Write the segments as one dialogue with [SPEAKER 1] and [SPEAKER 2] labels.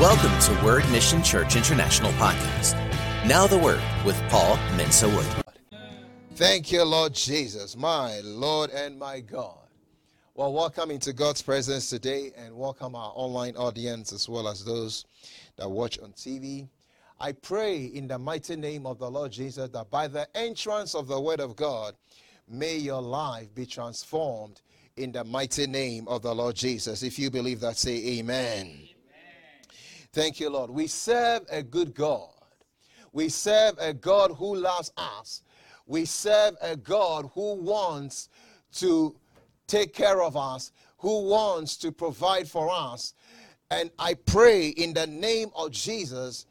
[SPEAKER 1] Welcome to Word Mission Church International Podcast. Now the Word with Paul Mensa Wood.
[SPEAKER 2] Thank you, Lord Jesus, my Lord and my God. Well, welcome into God's presence today and welcome our online audience as well as those that watch on TV. I pray in the mighty name of the Lord Jesus that by the entrance of the Word of God, may your life be transformed in the mighty name of the Lord Jesus. If you believe that, say amen. amen. Thank you, Lord. We serve a good God. We serve a God who loves us. We serve a God who wants to take care of us, who wants to provide for us. And I pray in the name of Jesus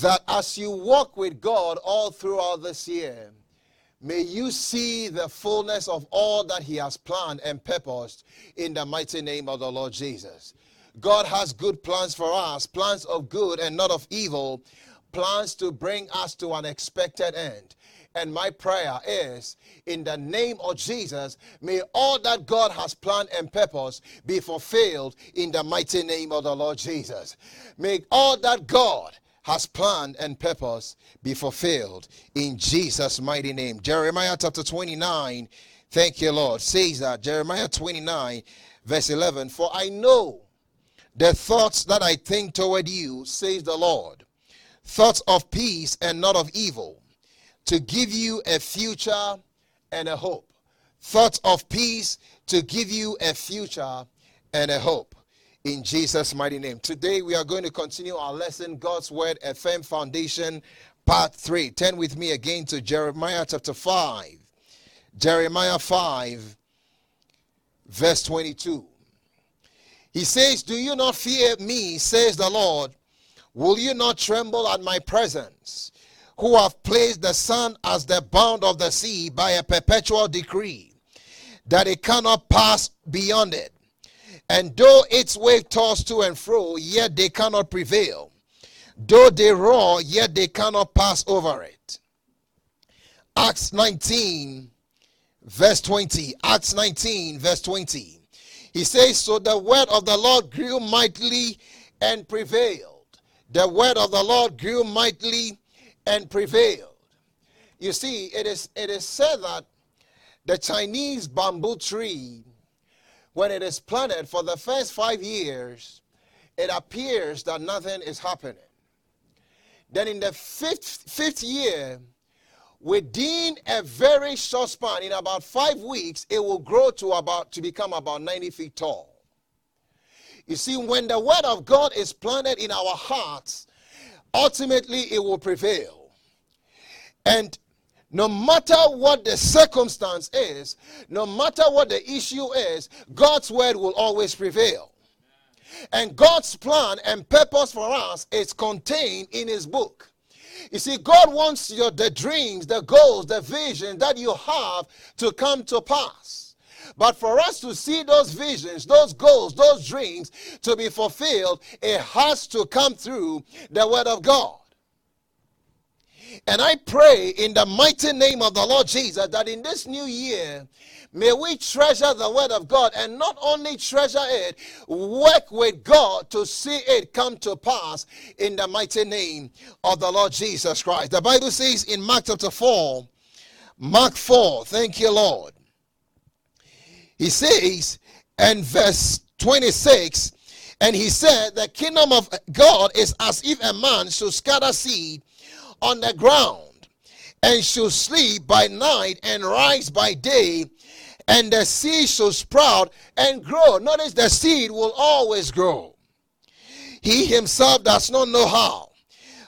[SPEAKER 2] that as you walk with God all throughout this year, may you see the fullness of all that He has planned and purposed in the mighty name of the Lord Jesus. God has good plans for us, plans of good and not of evil, plans to bring us to an expected end. And my prayer is, in the name of Jesus, may all that God has planned and purpose be fulfilled in the mighty name of the Lord Jesus. May all that God has planned and purpose be fulfilled in Jesus' mighty name. Jeremiah chapter 29, thank you, Lord, says that. Jeremiah 29, verse 11, For I know the thoughts that I think toward you, says the Lord, thoughts of peace and not of evil, to give you a future and a hope. Thoughts of peace to give you a future and a hope. In Jesus' mighty name. Today we are going to continue our lesson, God's Word, a firm foundation, part 3. Turn with me again to Jeremiah chapter 5. Jeremiah 5, verse 22. He says, Do you not fear me, says the Lord? Will you not tremble at my presence, who have placed the sun as the bound of the sea by a perpetual decree, that it cannot pass beyond it? And though its wave toss to and fro, yet they cannot prevail. Though they roar, yet they cannot pass over it. Acts 19, verse 20. Acts 19, verse 20. He says, So the word of the Lord grew mightily and prevailed. The word of the Lord grew mightily and prevailed. You see, it is, it is said that the Chinese bamboo tree, when it is planted for the first five years, it appears that nothing is happening. Then in the fifth, fifth year, within a very short span, in about five weeks, it will grow to about to become about 90 feet tall. You see, when the word of God is planted in our hearts, ultimately it will prevail. And no matter what the circumstance is, no matter what the issue is, God's word will always prevail. And God's plan and purpose for us is contained in His book. You see, God wants your the dreams, the goals, the vision that you have to come to pass. But for us to see those visions, those goals, those dreams to be fulfilled, it has to come through the Word of God. And I pray in the mighty name of the Lord Jesus that in this new year, may we treasure the word of God and not only treasure it, work with God to see it come to pass in the mighty name of the Lord Jesus Christ. The Bible says in Mark chapter 4, Mark 4, thank you, Lord. He says, and verse 26, and he said, The kingdom of God is as if a man should scatter seed on the ground and should sleep by night and rise by day and the seed shall sprout and grow. Notice the seed will always grow. He himself does not know how.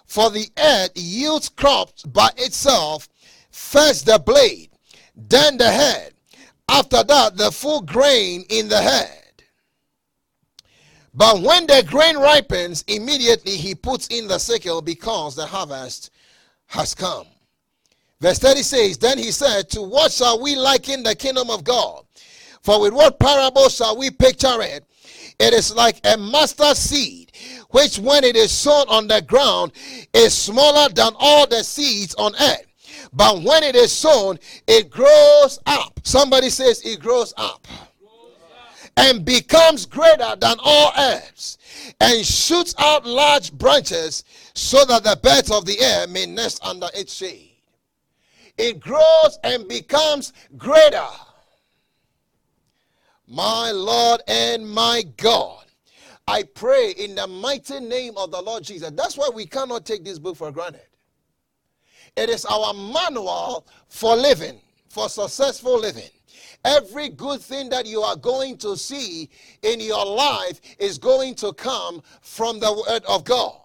[SPEAKER 2] For the earth yields crops by itself, first the blade, then the head, after that the full grain in the head. But when the grain ripens, immediately he puts in the sickle because the harvest has come. Verse 30 says, Then he said, To what shall we liken the kingdom of God? For with what parable shall we picture it? It is like a mustard seed, which when it is sown on the ground is smaller than all the seeds on earth. But when it is sown, it grows up. Somebody says it grows up and becomes greater than all herbs and shoots out large branches so that the birds of the air may nest under its shade. It grows and becomes greater. My Lord and my God, I pray in the mighty name of the Lord Jesus. That's why we cannot take this book for granted. It is our manual for living, for successful living. Every good thing that you are going to see in your life is going to come from the Word of God.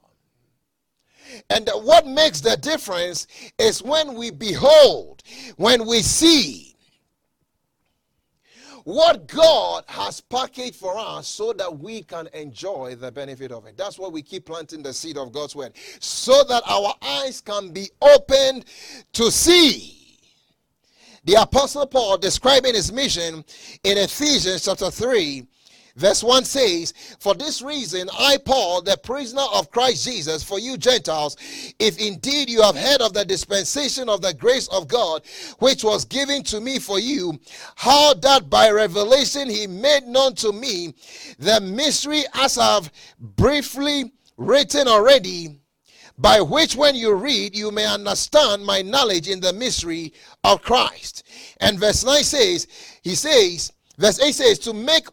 [SPEAKER 2] And what makes the difference is when we behold, when we see what God has packaged for us so that we can enjoy the benefit of it. That's why we keep planting the seed of God's word, so that our eyes can be opened to see. The Apostle Paul describing his mission in Ephesians chapter 3 Verse 1 says, For this reason, I, Paul, the prisoner of Christ Jesus, for you Gentiles, if indeed you have heard of the dispensation of the grace of God, which was given to me for you, how that by revelation he made known to me the mystery as I've briefly written already by which when you read you may understand my knowledge in the mystery of Christ. And verse 9 says, he says, verse 8 says, to make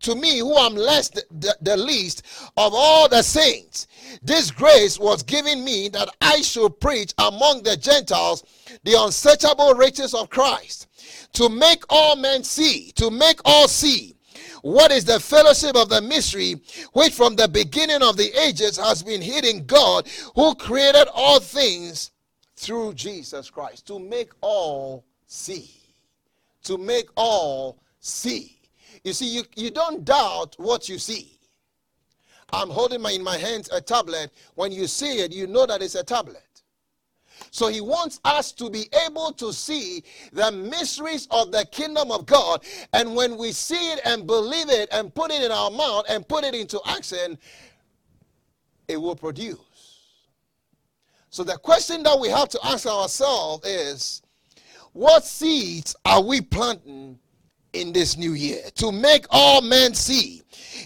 [SPEAKER 2] to me who am less the, the, least of all the saints. This grace was given me that i should preach among the gentiles the unsearchable riches of christ to make all men see to make all see what is the fellowship of the mystery which from the beginning of the ages has been hidden god who created all things through jesus christ to make all see to make all see you see, you, you don't doubt what you see. I'm holding my, in my hands a tablet. When you see it, you know that it's a tablet. So he wants us to be able to see the mysteries of the kingdom of God. And when we see it and believe it and put it in our mouth and put it into action, it will produce. So the question that we have to ask ourselves is what seeds are we planting in this new year to make all men see.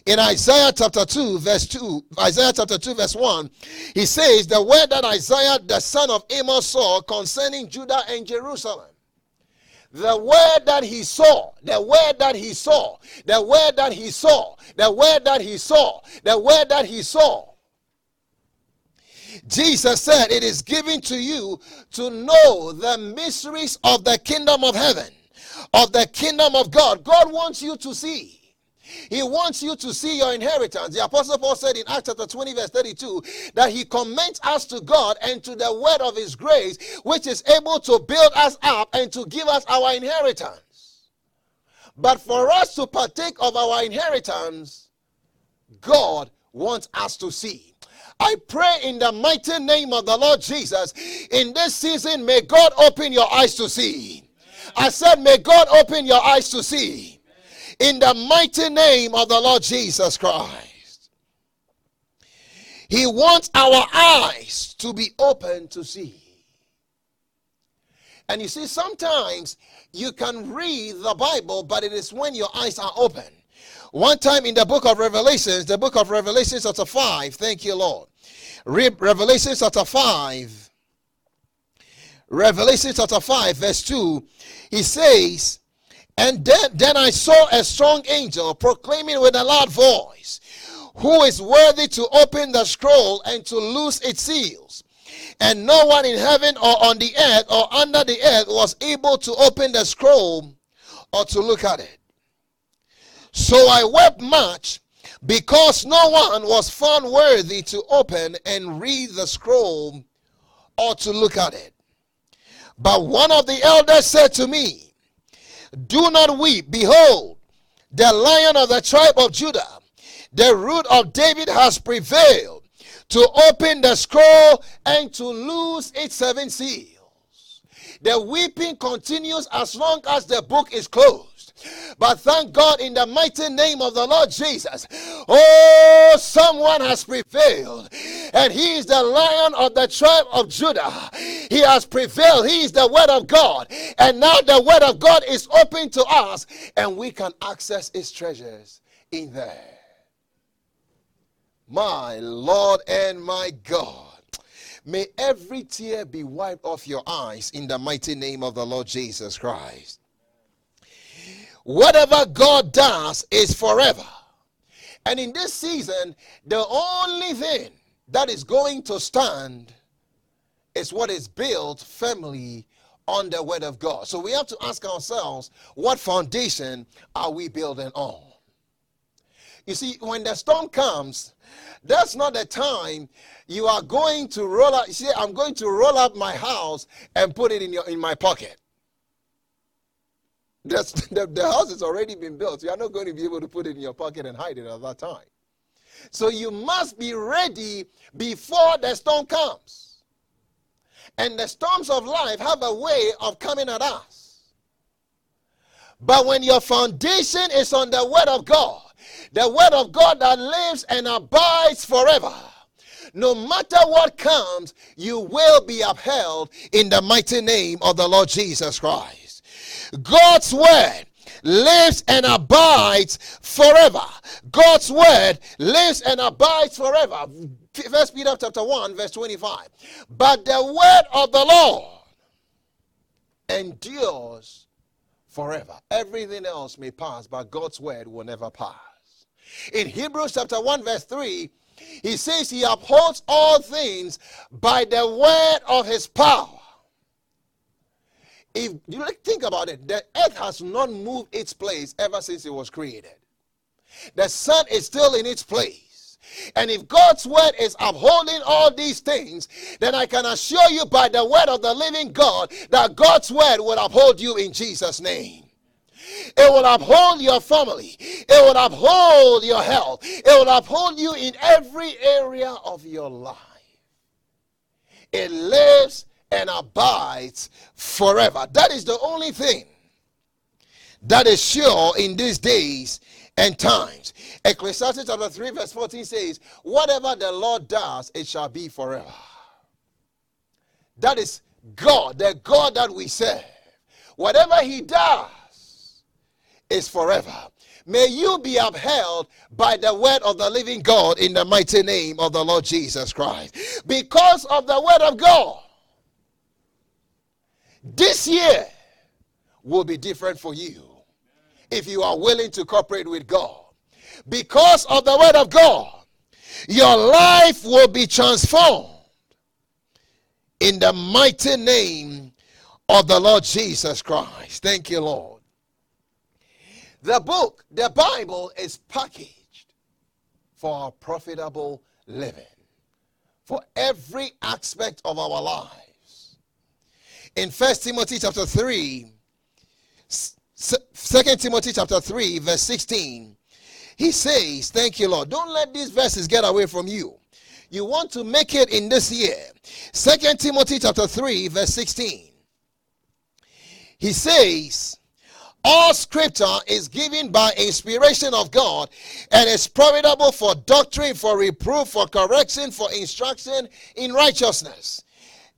[SPEAKER 2] In Isaiah chapter 2, verse 2, Isaiah chapter 2, verse 1, he says, The word that Isaiah, the son of Amos, saw concerning Judah and Jerusalem. The word that he saw, the word that he saw, the word that he saw, the word that he saw, the word that he saw. Jesus said, It is given to you to know the mysteries of the kingdom of heaven of the kingdom of God. God wants you to see. He wants you to see your inheritance. The Apostle Paul said in Acts chapter 20, verse 32, that he commends us to God and to the word of his grace, which is able to build us up and to give us our inheritance. But for us to partake of our inheritance, God wants us to see. I pray in the mighty name of the Lord Jesus, in this season, may God open your eyes to see. I said, May God open your eyes to see. In the mighty name of the Lord Jesus Christ. He wants our eyes to be open to see. And you see, sometimes you can read the Bible, but it is when your eyes are open. One time in the book of Revelations, the book of Revelations, chapter 5, thank you, Lord. Read Revelation chapter 5. Revelation chapter 5, verse 2, he says, And then, then I saw a strong angel proclaiming with a loud voice, Who is worthy to open the scroll and to loose its seals? And no one in heaven or on the earth or under the earth was able to open the scroll or to look at it. So I wept much because no one was found worthy to open and read the scroll or to look at it. But one of the elders said to me, Do not weep. Behold, the lion of the tribe of Judah, the root of David, has prevailed to open the scroll and to loose its seven seals. The weeping continues as long as the book is closed. But thank God in the mighty name of the Lord Jesus. Oh, someone has prevailed. And he is the lion of the tribe of Judah. He has prevailed. He is the word of God. And now the word of God is open to us. And we can access its treasures in there. My Lord and my God. May every tear be wiped off your eyes in the mighty name of the Lord Jesus Christ. Whatever God does is forever. And in this season, the only thing that is going to stand is what is built firmly on the word of God. So we have to ask ourselves, what foundation are we building on? You see, when the storm comes, that's not the time you are going to roll up. You see, I'm going to roll up my house and put it in your in my pocket. The, the house has already been built. You are not going to be able to put it in your pocket and hide it at that time. So you must be ready before the storm comes. And the storms of life have a way of coming at us. But when your foundation is on the Word of God, the Word of God that lives and abides forever, no matter what comes, you will be upheld in the mighty name of the Lord Jesus Christ. God's Word lives and abides forever. God's word lives and abides forever. First Peter chapter 1, verse 25. But the word of the Lord endures forever. Everything else may pass, but God's word will never pass. In Hebrews chapter 1, verse 3, he says he upholds all things by the word of his power. If you think about it, the earth has not moved its place ever since it was created. The sun is still in its place. And if God's word is upholding all these things, then I can assure you by the word of the living God that God's word will uphold you in Jesus' name. It will uphold your family. It will uphold your health. It will uphold you in every area of your life. It lives and abides forever. That is the only thing that is sure in these days and times. Ecclesiastes chapter 3, verse 14 says, Whatever the Lord does, it shall be forever. That is God, the God that we serve. Whatever He does is forever. May you be upheld by the word of the living God in the mighty name of the Lord Jesus Christ. Because of the word of God, this year will be different for you if you are willing to cooperate with God. Because of the word of God, your life will be transformed in the mighty name of the Lord Jesus Christ. Thank you, Lord. The book, the Bible, is packaged for profitable living, for every aspect of our lives. In First Timothy chapter 3, Second Timothy chapter 3, verse 16, he says, Thank you, Lord. Don't let these verses get away from you. You want to make it in this year. Second Timothy chapter 3, verse 16. He says, all scripture is given by inspiration of God and is profitable for doctrine, for reproof, for correction, for instruction in righteousness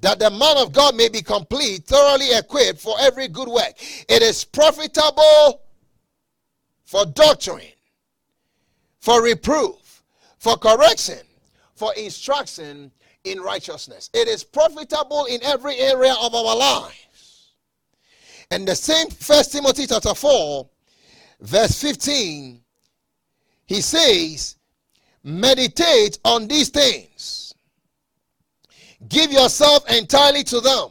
[SPEAKER 2] that the man of God may be complete, thoroughly equipped for every good work. It is profitable for doctrine, for reproof, for correction, for instruction in righteousness. It is profitable in every area of our lives. And the same First Timothy chapter 4, verse 15, he says, meditate on these things Give yourself entirely to them,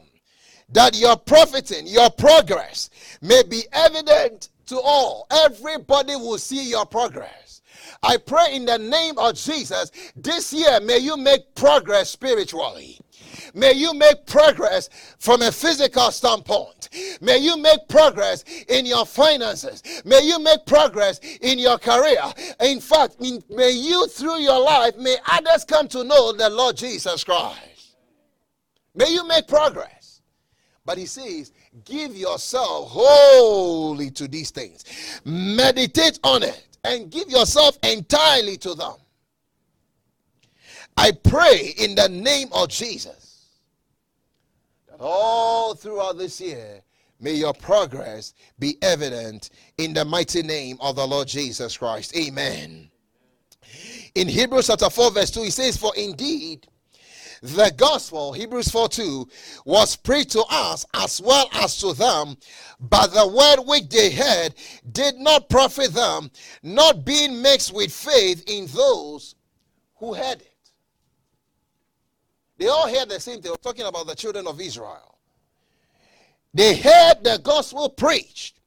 [SPEAKER 2] that your profiting, your progress may be evident to all. Everybody will see your progress. I pray in the name of Jesus, this year may you make progress spiritually. May you make progress from a physical standpoint. May you make progress in your finances. May you make progress in your career. In fact, may you through your life, may others come to know the Lord Jesus Christ. May you make progress. But he says, give yourself wholly to these things. Meditate on it and give yourself entirely to them. I pray in the name of Jesus that all throughout this year, may your progress be evident in the mighty name of the Lord Jesus Christ. Amen. In Hebrews chapter 4, verse 2, he says, For indeed, the gospel, Hebrews 4 2, was preached to us as well as to them, but the word which they heard did not profit them, not being mixed with faith in those who heard it. They all heard the same thing. We're talking about the children of Israel. They heard the gospel preached,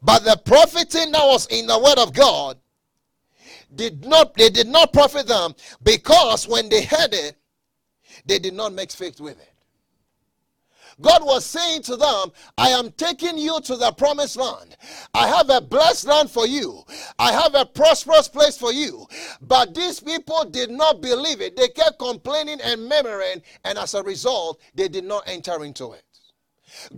[SPEAKER 2] but the profiting that was in the word of God did not they did not profit them because when they heard it, they did not make faith with it. God was saying to them, I am taking you to the promised land. I have a blessed land for you. I have a prosperous place for you. But these people did not believe it. They kept complaining and murmuring, and as a result, they did not enter into it.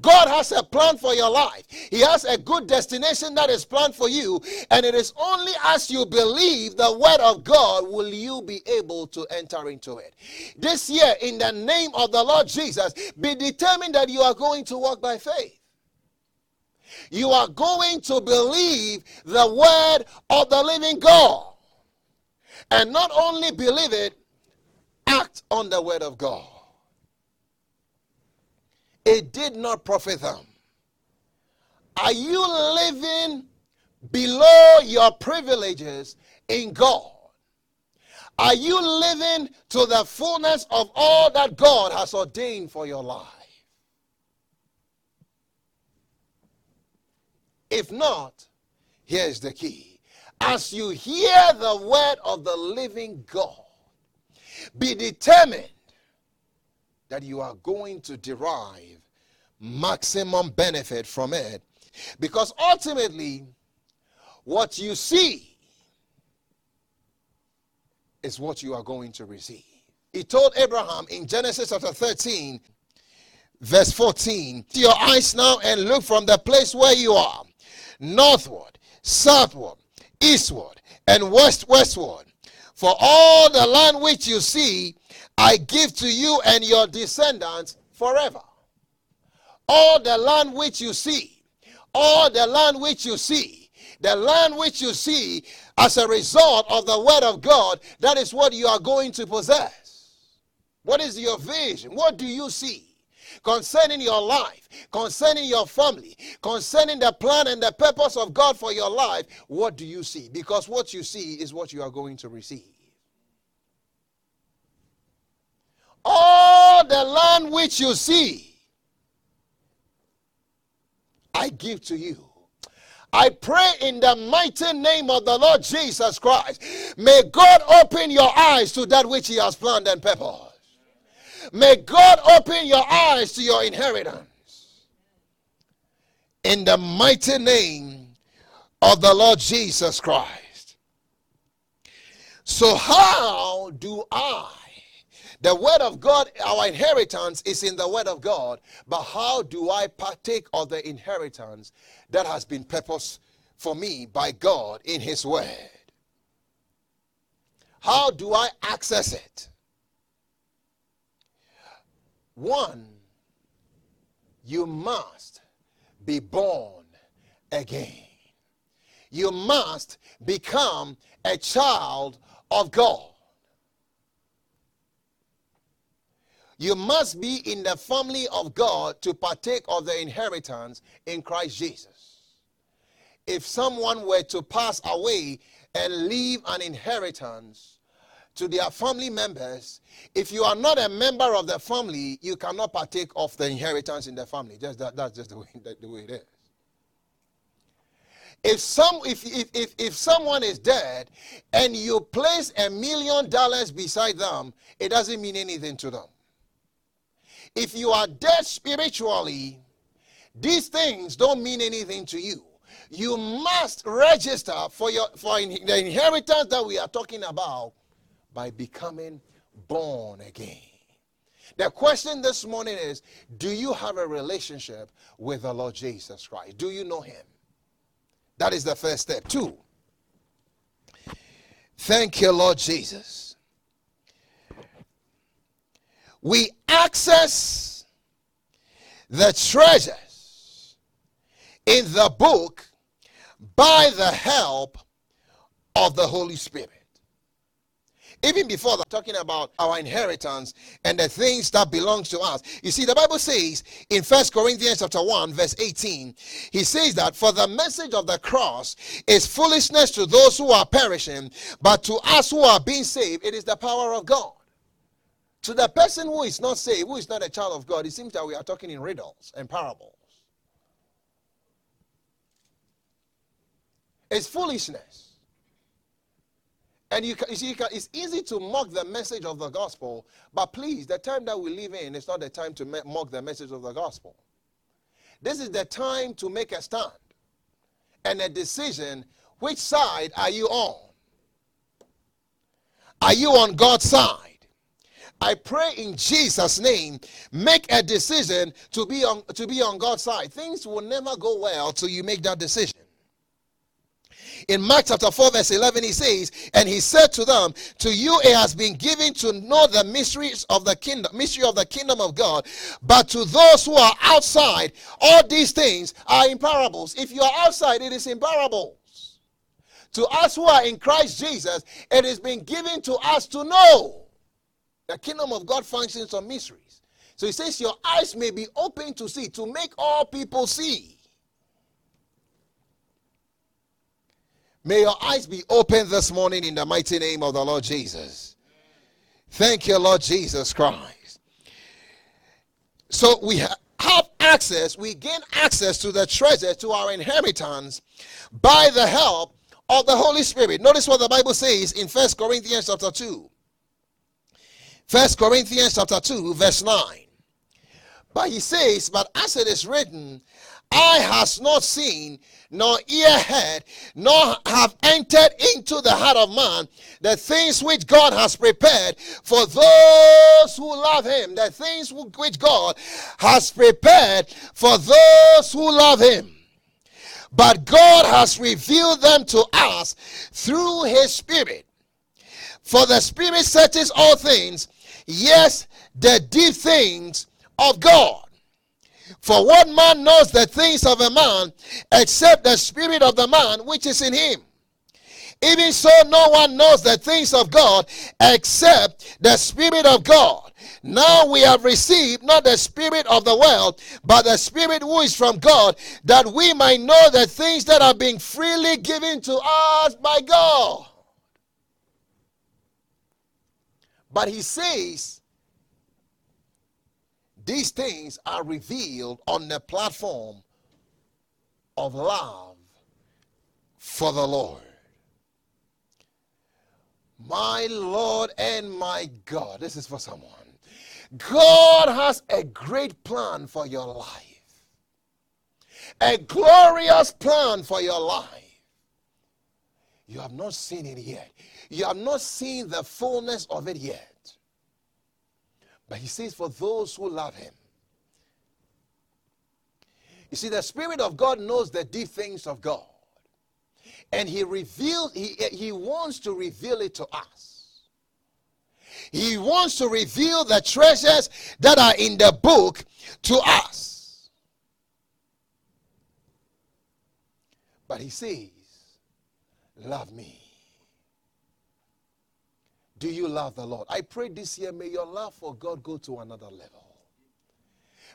[SPEAKER 2] God has a plan for your life. He has a good destination that is planned for you. And it is only as you believe the word of God will you be able to enter into it. This year, in the name of the Lord Jesus, be determined that you are going to walk by faith. You are going to believe the word of the living God. And not only believe it, act on the word of God it did not profit them. Are you living below your privileges in God? Are you living to the fullness of all that God has ordained for your life? If not, here's the key. As you hear the word of the living God, be determined that you are going to derive maximum benefit from it. Because ultimately, what you see is what you are going to receive. He told Abraham in Genesis chapter 13, verse 14, your eyes now and look from the place where you are, northward, southward, eastward, and west westward. For all the land which you see, I give to you and your descendants forever. All the land which you see, all the land which you see, the land which you see as a result of the word of God, that is what you are going to possess. What is your vision? What do you see? concerning your life, concerning your family, concerning the plan and the purpose of God for your life, what do you see? Because what you see is what you are going to receive. All the land which you see, I give to you. I pray in the mighty name of the Lord Jesus Christ. May God open your eyes to that which He has planned and purposed. May God open your eyes to your inheritance. In the mighty name of the Lord Jesus Christ. So, how do I the word of God, our inheritance is in the word of God. But how do I partake of the inheritance that has been purposed for me by God in his word? How do I access it? One, you must be born again. You must become a child of God. You must be in the family of God to partake of the inheritance in Christ Jesus. If someone were to pass away and leave an inheritance to their family members, if you are not a member of the family, you cannot partake of the inheritance in the family. Just that, that's just the way, the way it is. If some if, if if if someone is dead and you place a million dollars beside them, it doesn't mean anything to them. If you are dead spiritually, these things don't mean anything to you. You must register for your for the inheritance that we are talking about by becoming born again. The question this morning is Do you have a relationship with the Lord Jesus Christ? Do you know Him? That is the first step. Two, thank you, Lord Jesus we access the treasures in the book by the help of the Holy Spirit. even before that, talking about our inheritance and the things that belongs to us. You see, the Bible says in First Corinthians chapter 1, verse 18, he says that for the message of the cross is foolishness to those who are perishing, but to us who are being saved, it is the power of God. To the person who is not saved, who is not a child of God, it seems that we are talking in riddles and parables. It's foolishness. And you, you see, you can, it's easy to mock the message of the gospel, but please, the time that we live in is not the time to mock the message of the gospel. This is the time to make a stand and a decision. Which side are you on? Are you on God's side? I pray in Jesus' name, make a decision to be on to be on God's side. Things will never go well till you make that decision. In Mark chapter 4, verse 11, he says, And he said to them, To you it has been given to know the mysteries of the kingdom, mystery of the kingdom of God. But to those who are outside, all these things are in parables. If you are outside, it is in parables. To us who are in Christ Jesus, it has been given to us to know. The kingdom of God functions on mysteries. So he says, Your eyes may be open to see, to make all people see. May your eyes be open this morning in the mighty name of the Lord Jesus. Thank you, Lord Jesus Christ. So we have access, we gain access to the treasure, to our inheritance by the help of the Holy Spirit. Notice what the Bible says in First Corinthians chapter 2. First Corinthians chapter 2, verse 9. But he says, But as it is written, eye has not seen, nor ear heard, nor have entered into the heart of man the things which God has prepared for those who love him. The things which God has prepared for those who love him. But God has revealed them to us through his Spirit. For the Spirit searches all things, yes, the deep things of God. For what man knows the things of a man except the spirit of the man which is in him? Even so, no one knows the things of God except the Spirit of God. Now we have received not the Spirit of the world, but the Spirit who is from God, that we might know the things that are being freely given to us by God. But he says, these things are revealed on the platform of love for the Lord. My Lord and my God, this is for someone. God has a great plan for your life, a glorious plan for your life. You have not seen it yet, you have not seen the fullness of it yet. But he says, for those who love him. You see, the Spirit of God knows the deep things of God. And he reveals, he, he wants to reveal it to us. He wants to reveal the treasures that are in the book to us. But he says, Love me. Do you love the Lord? I pray this year, may your love for God go to another level.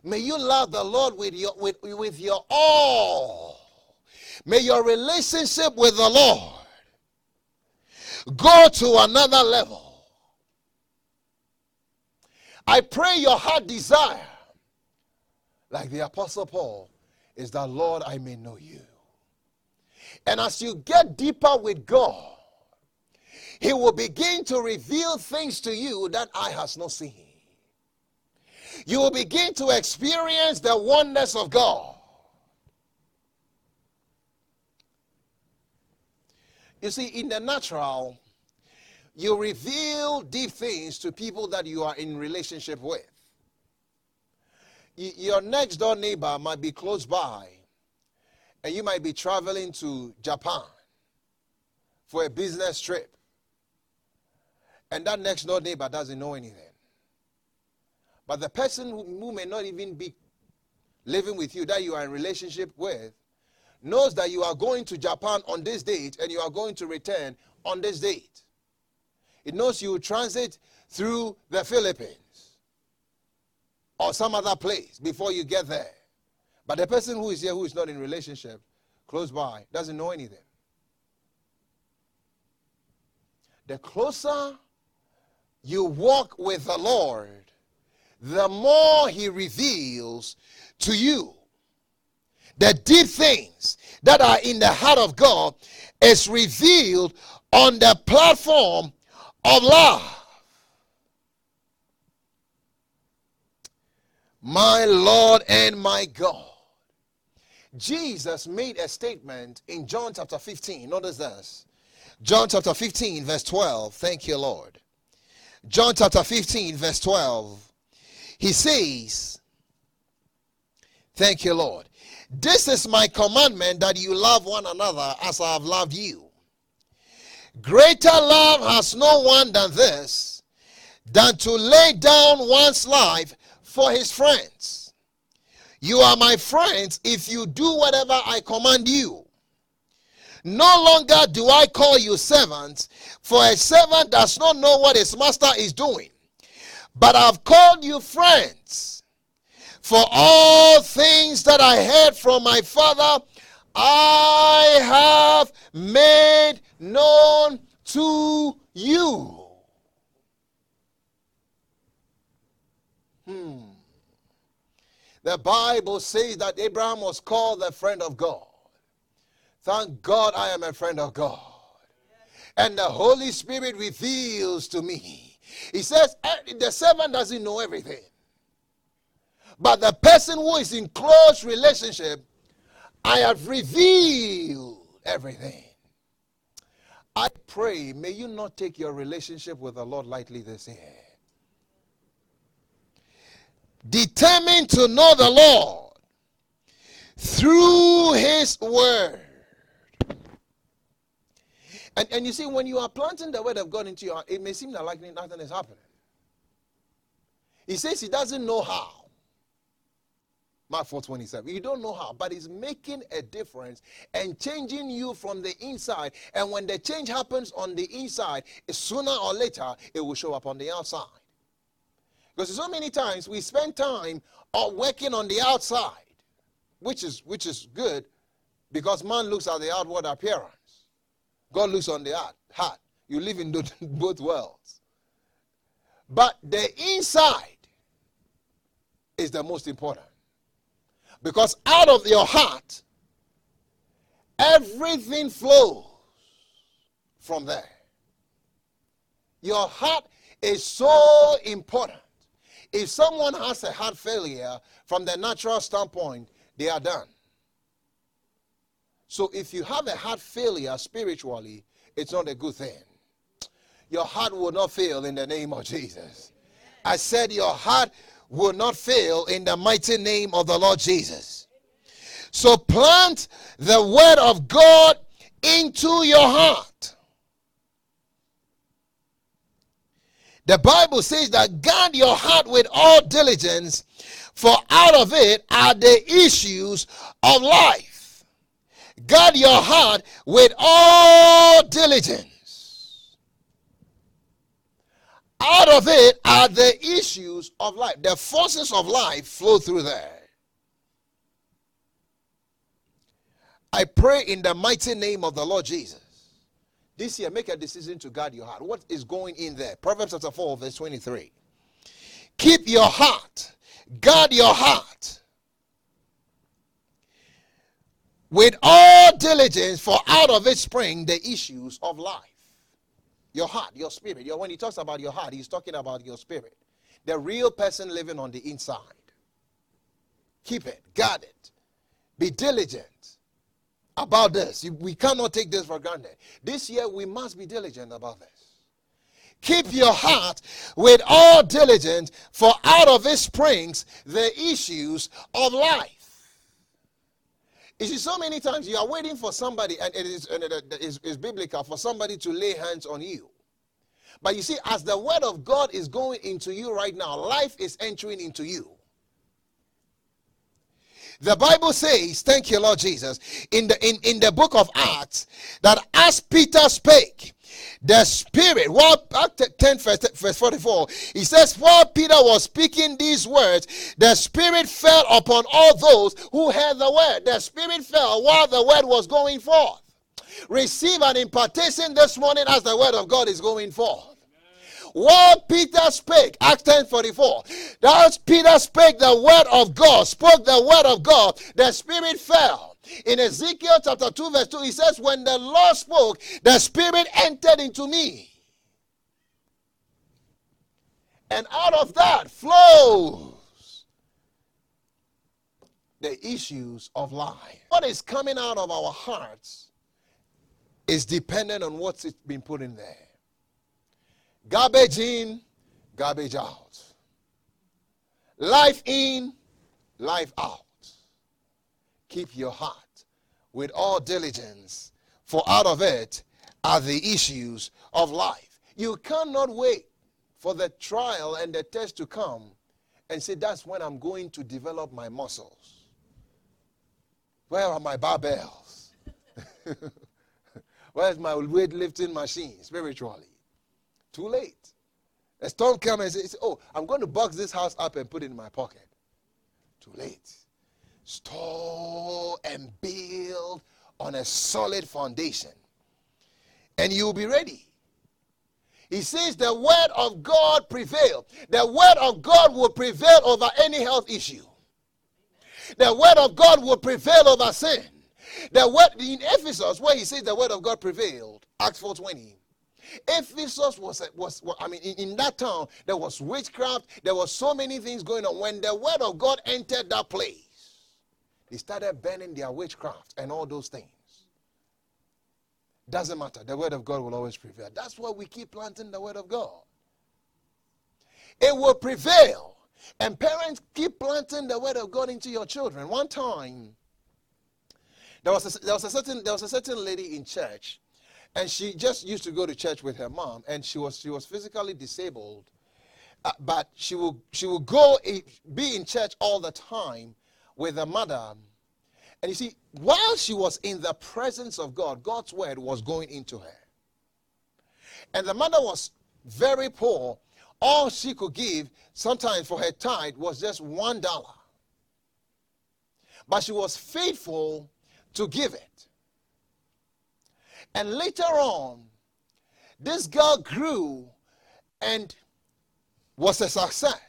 [SPEAKER 2] May you love the Lord with your, with, with your all. May your relationship with the Lord go to another level. I pray your heart desire, like the Apostle Paul, is that, Lord, I may know you. And as you get deeper with God, he will begin to reveal things to you that eye has not seen. You will begin to experience the wonders of God. You see, in the natural, you reveal deep things to people that you are in relationship with. Your next door neighbor might be close by, and you might be traveling to Japan for a business trip and that next door neighbor doesn't know anything. But the person who, who may not even be living with you, that you are in relationship with, knows that you are going to Japan on this date and you are going to return on this date. It knows you will transit through the Philippines or some other place before you get there. But the person who is here who is not in relationship close by doesn't know anything. The closer you walk with the Lord, the more He reveals to you the deep things that are in the heart of God is revealed on the platform of love. My Lord and my God. Jesus made a statement in John chapter 15. Notice this. John chapter 15, verse 12. Thank you, Lord. John chapter 15, verse 12. He says, Thank you, Lord. This is my commandment that you love one another as I have loved you. Greater love has no one than this, than to lay down one's life for his friends. You are my friends if you do whatever I command you. No longer do I call you servants, for a servant does not know what his master is doing. But I've called you friends. For all things that I heard from my Father, I have made known to you. Hmm. The Bible says that Abraham was called the friend of God. Thank God I am a friend of God. And the Holy Spirit reveals to me. He says, eh, the servant doesn't know everything. But the person who is in close relationship, I have revealed everything. I pray, may you not take your relationship with the Lord lightly this year. Determined to know the Lord through His Word. And, and you see, when you are planting the Word of God into your heart, it may seem like nothing is happening. He says he doesn't know how. Mark 4:27. You don't know how, but it's making a difference and changing you from the inside. And when the change happens on the inside, sooner or later it will show up on the outside. Because so many times we spend time working on the outside, which is which is good, because man looks at the outward appearance. God looks on the heart. You live in both worlds. But the inside is the most important. Because out of your heart, everything flows from there. Your heart is so important. If someone has a heart failure from the natural standpoint, they are done. So if you have a heart failure spiritually, it's not a good thing. Your heart will not fail in the name of Jesus. I said your heart will not fail in the mighty name of the Lord Jesus. So plant the word of God into your heart. The Bible says that guard your heart with all diligence, for out of it are the issues of life. Guard your heart with all diligence. Out of it are the issues of life. The forces of life flow through there. I pray in the mighty name of the Lord Jesus. This year, make a decision to guard your heart. What is going in there? Proverbs chapter 4, verse 23. Keep your heart, guard your heart with all diligence, for out of it spring the issues of life. Your heart, your spirit. Your, when he talks about your heart, he's talking about your spirit. The real person living on the inside. Keep it, guard it. Be diligent about this. We cannot take this for granted. This year, we must be diligent about this. Keep your heart with all diligence, for out of it springs the issues of life. You see, so many times you are waiting for somebody, and it is, and it uh, is, is biblical for somebody to lay hands on you. But you see, as the word of God is going into you right now, life is entering into you. The Bible says, thank you, Lord Jesus, in the in, in the book of Acts, that as Peter spake, the Spirit, while Act 10, verse, verse 44, he says, While Peter was speaking these words, the Spirit fell upon all those who heard the word. The Spirit fell while the word was going forth. Receive an impartation this morning as the word of God is going forth. While Peter spake, Acts 10 44, as Peter spake the word of God, spoke the word of God, the Spirit fell. In Ezekiel chapter 2, verse 2, he says, When the Lord spoke, the Spirit entered into me. And out of that flows the issues of life. What is coming out of our hearts is dependent on what's been put in there. Garbage in, garbage out. Life in, life out. Keep your heart with all diligence, for out of it are the issues of life. You cannot wait for the trial and the test to come and say, That's when I'm going to develop my muscles. Where are my barbells? Where's my weightlifting machine spiritually? Too late. A storm comes and says, Oh, I'm going to box this house up and put it in my pocket. Too late. Store and build on a solid foundation, and you'll be ready. He says the word of God prevail. The word of God will prevail over any health issue. The word of God will prevail over sin. The word in Ephesus, where he says the word of God prevailed, Acts 4:20. Ephesus was, was, was I mean, in, in, that town, there was witchcraft, there was so many things going on. When the word of God entered that place, they started burning their witchcraft and all those things. Doesn't matter. The word of God will always prevail. That's why we keep planting the word of God. It will prevail. And parents keep planting the word of God into your children. One time, there was a, there was a certain there was a certain lady in church, and she just used to go to church with her mom, and she was she was physically disabled, uh, but she will she will go be in church all the time with her mother. And you see, while she was in the presence of God, God's word was going into her. And the mother was very poor. All she could give, sometimes for her tithe, was just one dollar. But she was faithful to give it. And later on, this girl grew and was a success.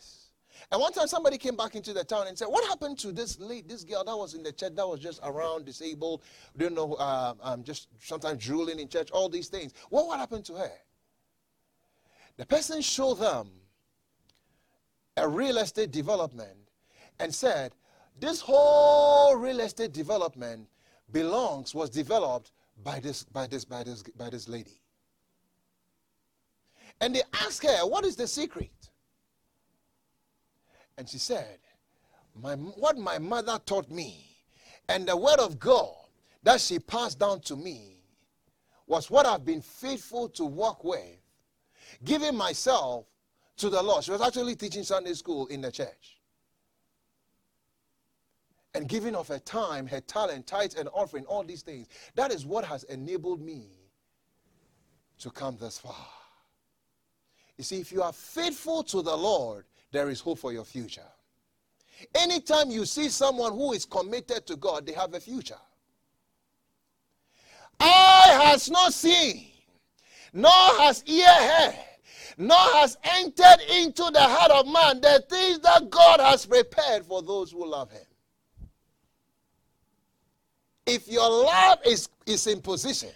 [SPEAKER 2] And one time somebody came back into the town and said, What happened to this late, this girl that was in the church that was just around, disabled, didn't know, uh, um, just sometimes drooling in church, all these things? What, what happened to her? The person showed them a real estate development and said, This whole real estate development belongs, was developed by this, by this, by this, by this lady. And they asked her, What is the secret? And she said, my, What my mother taught me and the word of God that she passed down to me was what I've been faithful to work with, giving myself to the Lord. She was actually teaching Sunday school in the church. And giving of her time, her talent, tithes, and offering, all these things. That is what has enabled me to come this far. You see, if you are faithful to the Lord, there is hope for your future. Anytime you see someone who is committed to God, they have a future. Eye has not seen, nor has ear heard, nor has entered into the heart of man the things that God has prepared for those who love him. If your love is, is in position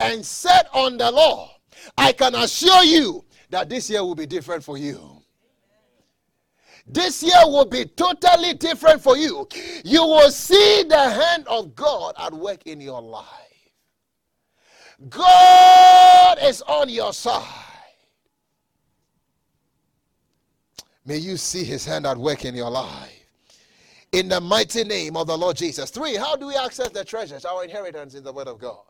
[SPEAKER 2] and set on the law, I can assure you that this year will be different for you. This year will be totally different for you. You will see the hand of God at work in your life. God is on your side. May you see his hand at work in your life. In the mighty name of the Lord Jesus. Three, how do we access the treasures, our inheritance in the Word of God?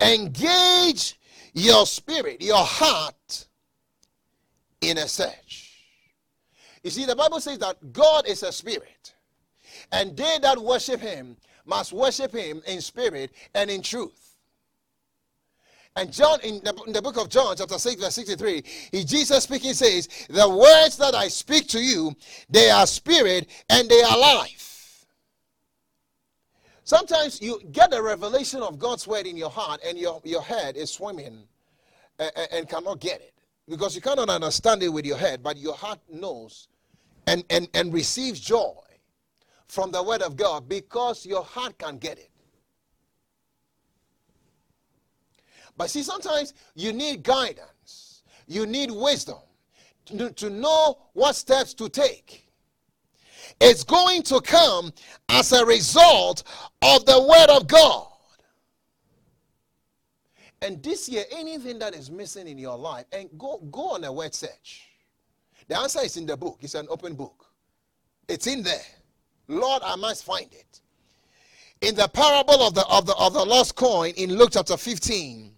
[SPEAKER 2] Engage your spirit, your heart in a search. You see, the Bible says that God is a spirit, and they that worship him must worship him in spirit and in truth. And John, in the, in the, book of John, chapter 6, verse 63, he, Jesus speaking says, The words that I speak to you, they are spirit and they are life. Sometimes you get a revelation of God's word in your heart and your, your head is swimming and, and cannot get it. Because you cannot understand it with your head, but your heart knows and, and, and receives joy from the word of God because your heart can get it. But see, sometimes you need guidance, you need wisdom to, to know what steps to take. It's going to come as a result of the Word of God. And this year, anything that is missing in your life, and go, go on a word search. The answer is in the book, it's an open book. It's in there. Lord, I must find it. In the parable of the of the of the lost coin in Luke chapter 15,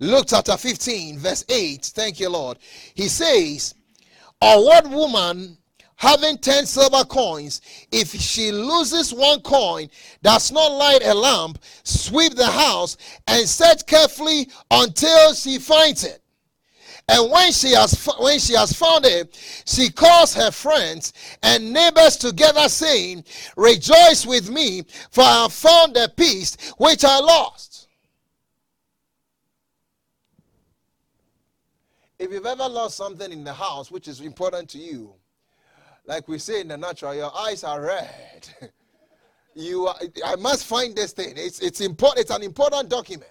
[SPEAKER 2] Luke chapter 15, verse 8. Thank you, Lord. He says, Or what woman having 10 silver coins, if she loses one coin, does not light a lamp, sweep the house, and search carefully until she finds it? And when she has when she has found it, she calls her friends and neighbors together, saying, "Rejoice with me, for I have found the piece which I lost." If you've ever lost something in the house which is important to you, like we say in the natural, your eyes are red. you are, I must find this thing. It's, it's, important, it's an important document.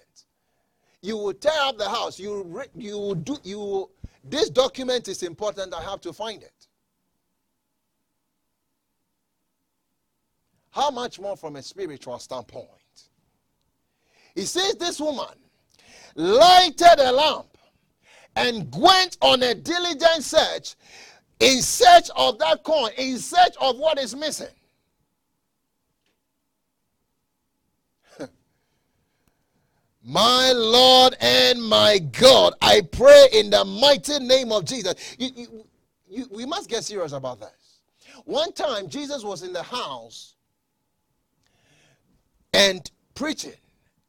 [SPEAKER 2] You will tear up the house. You, you do, you, this document is important. I have to find it. How much more from a spiritual standpoint? He says this woman lighted a lamp and went on a diligent search in search of that coin, in search of what is missing. my Lord and my God, I pray in the mighty name of Jesus. You, you, you, we must get serious about this. One time, Jesus was in the house and preaching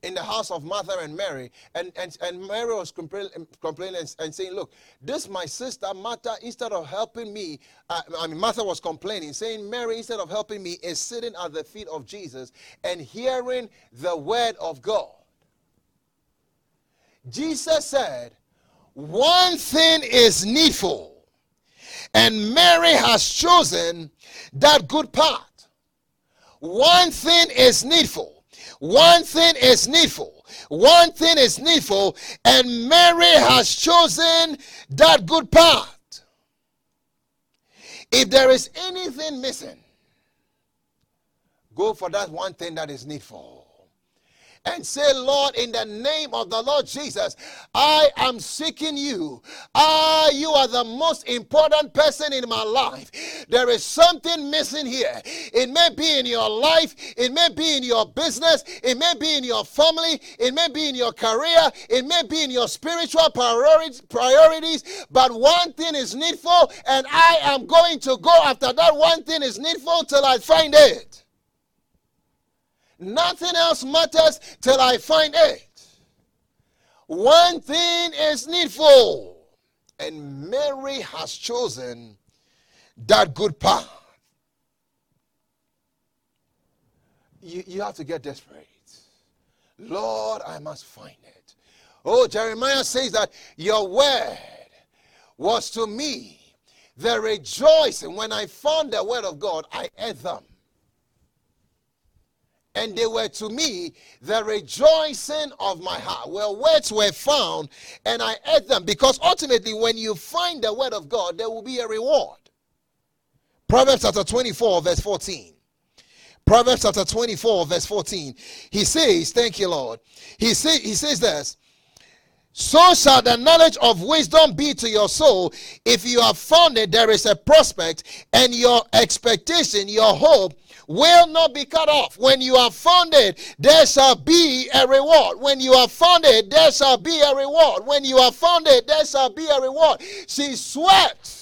[SPEAKER 2] in the house of Martha and Mary, and, and, and Mary was complaining, complaining and, saying, Look, this my sister Martha, instead of helping me, uh, I mean, Martha was complaining, saying, Mary, instead of helping me, is sitting at the feet of Jesus and hearing the word of God. Jesus said, One thing is needful, and Mary has chosen that good part. One thing is needful one thing is needful. One thing is needful, and Mary has chosen that good part. If there is anything missing, go for that one thing that is needful and say, Lord, in the name of the Lord Jesus, I am seeking you. Ah, you are the most important person in my life. There is something missing here. It may be in your life, it may be in your business, it may be in your family, it may be in your career, it may be in your spiritual priorities, but one thing is needful, and I am going to go after that one thing is needful till I find it. Nothing else matters till I find it. One thing is needful, and Mary has chosen that good path. You, you have to get desperate. Lord, I must find it. Oh, Jeremiah says that your word was to me the rejoicing. When I found the word of God, I ate them and they were to me the rejoicing of my heart. Well, words were found, and I ate them because ultimately, when you find the word of God, there will be a reward. Proverbs chapter 24, verse 14. Proverbs chapter 24, verse 14. He says, Thank you, Lord. He, say, he says this. So shall the knowledge of wisdom be to your soul. If you have found it, there is a prospect, and your expectation, your hope, will not be cut off. When you are founded, there shall be a reward. When you are founded, there shall be a reward. When you are founded, there shall be a reward. She sweat.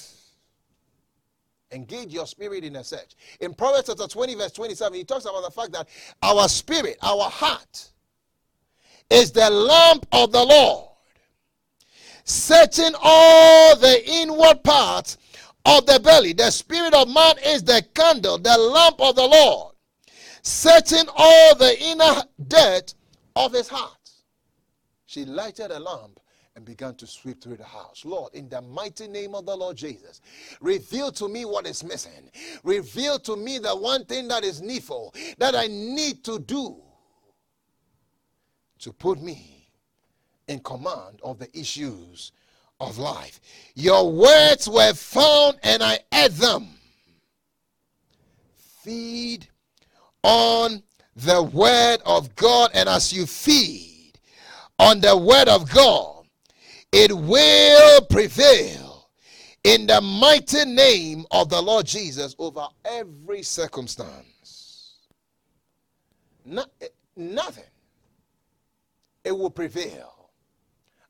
[SPEAKER 2] Engage your spirit in a search. In Proverbs chapter 20, verse 27, he talks about the fact that our spirit, our heart, is the lamp of the Lord, searching all the inward parts of the belly. The spirit of man is the candle, the lamp of the Lord, searching all the inner depth of his heart. She lighted a lamp and began to sweep through the house. Lord, in the mighty name of the Lord Jesus, reveal to me what is missing. Reveal to me the one thing that is needful, that I need to do to put me in command of the issues of life. Your words were found and I ate them. Feed on the word of God, and as you feed on the word of God, it will prevail in the mighty name of the Lord Jesus over every circumstance. No, eh, nothing. It will prevail.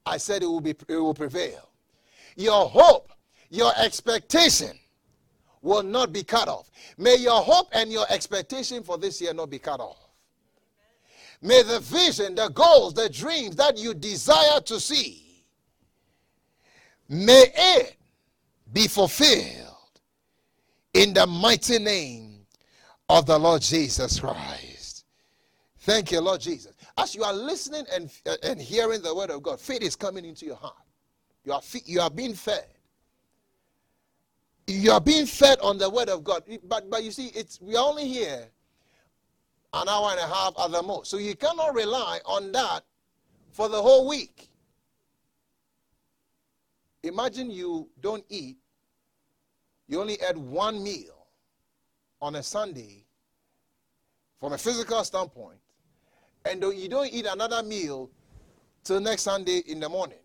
[SPEAKER 2] I said it will be it will prevail. Your hope, your expectation will not be cut off. May your hope and your expectation for this year not be cut off. May the vision, the goals, the dreams that you desire to see May it be fulfilled in the mighty name of the Lord Jesus Christ. Thank you, Lord Jesus. As you are listening and, and hearing the word of God, faith is coming into your heart. You are, you are being fed. You are being fed on the word of God. But, but you see, it's, we are only here an hour and a half at the most. So you cannot rely on that for the whole week. Imagine you don't eat, you only had one meal on a Sunday from a physical standpoint, and you don't eat another meal till next Sunday in the morning.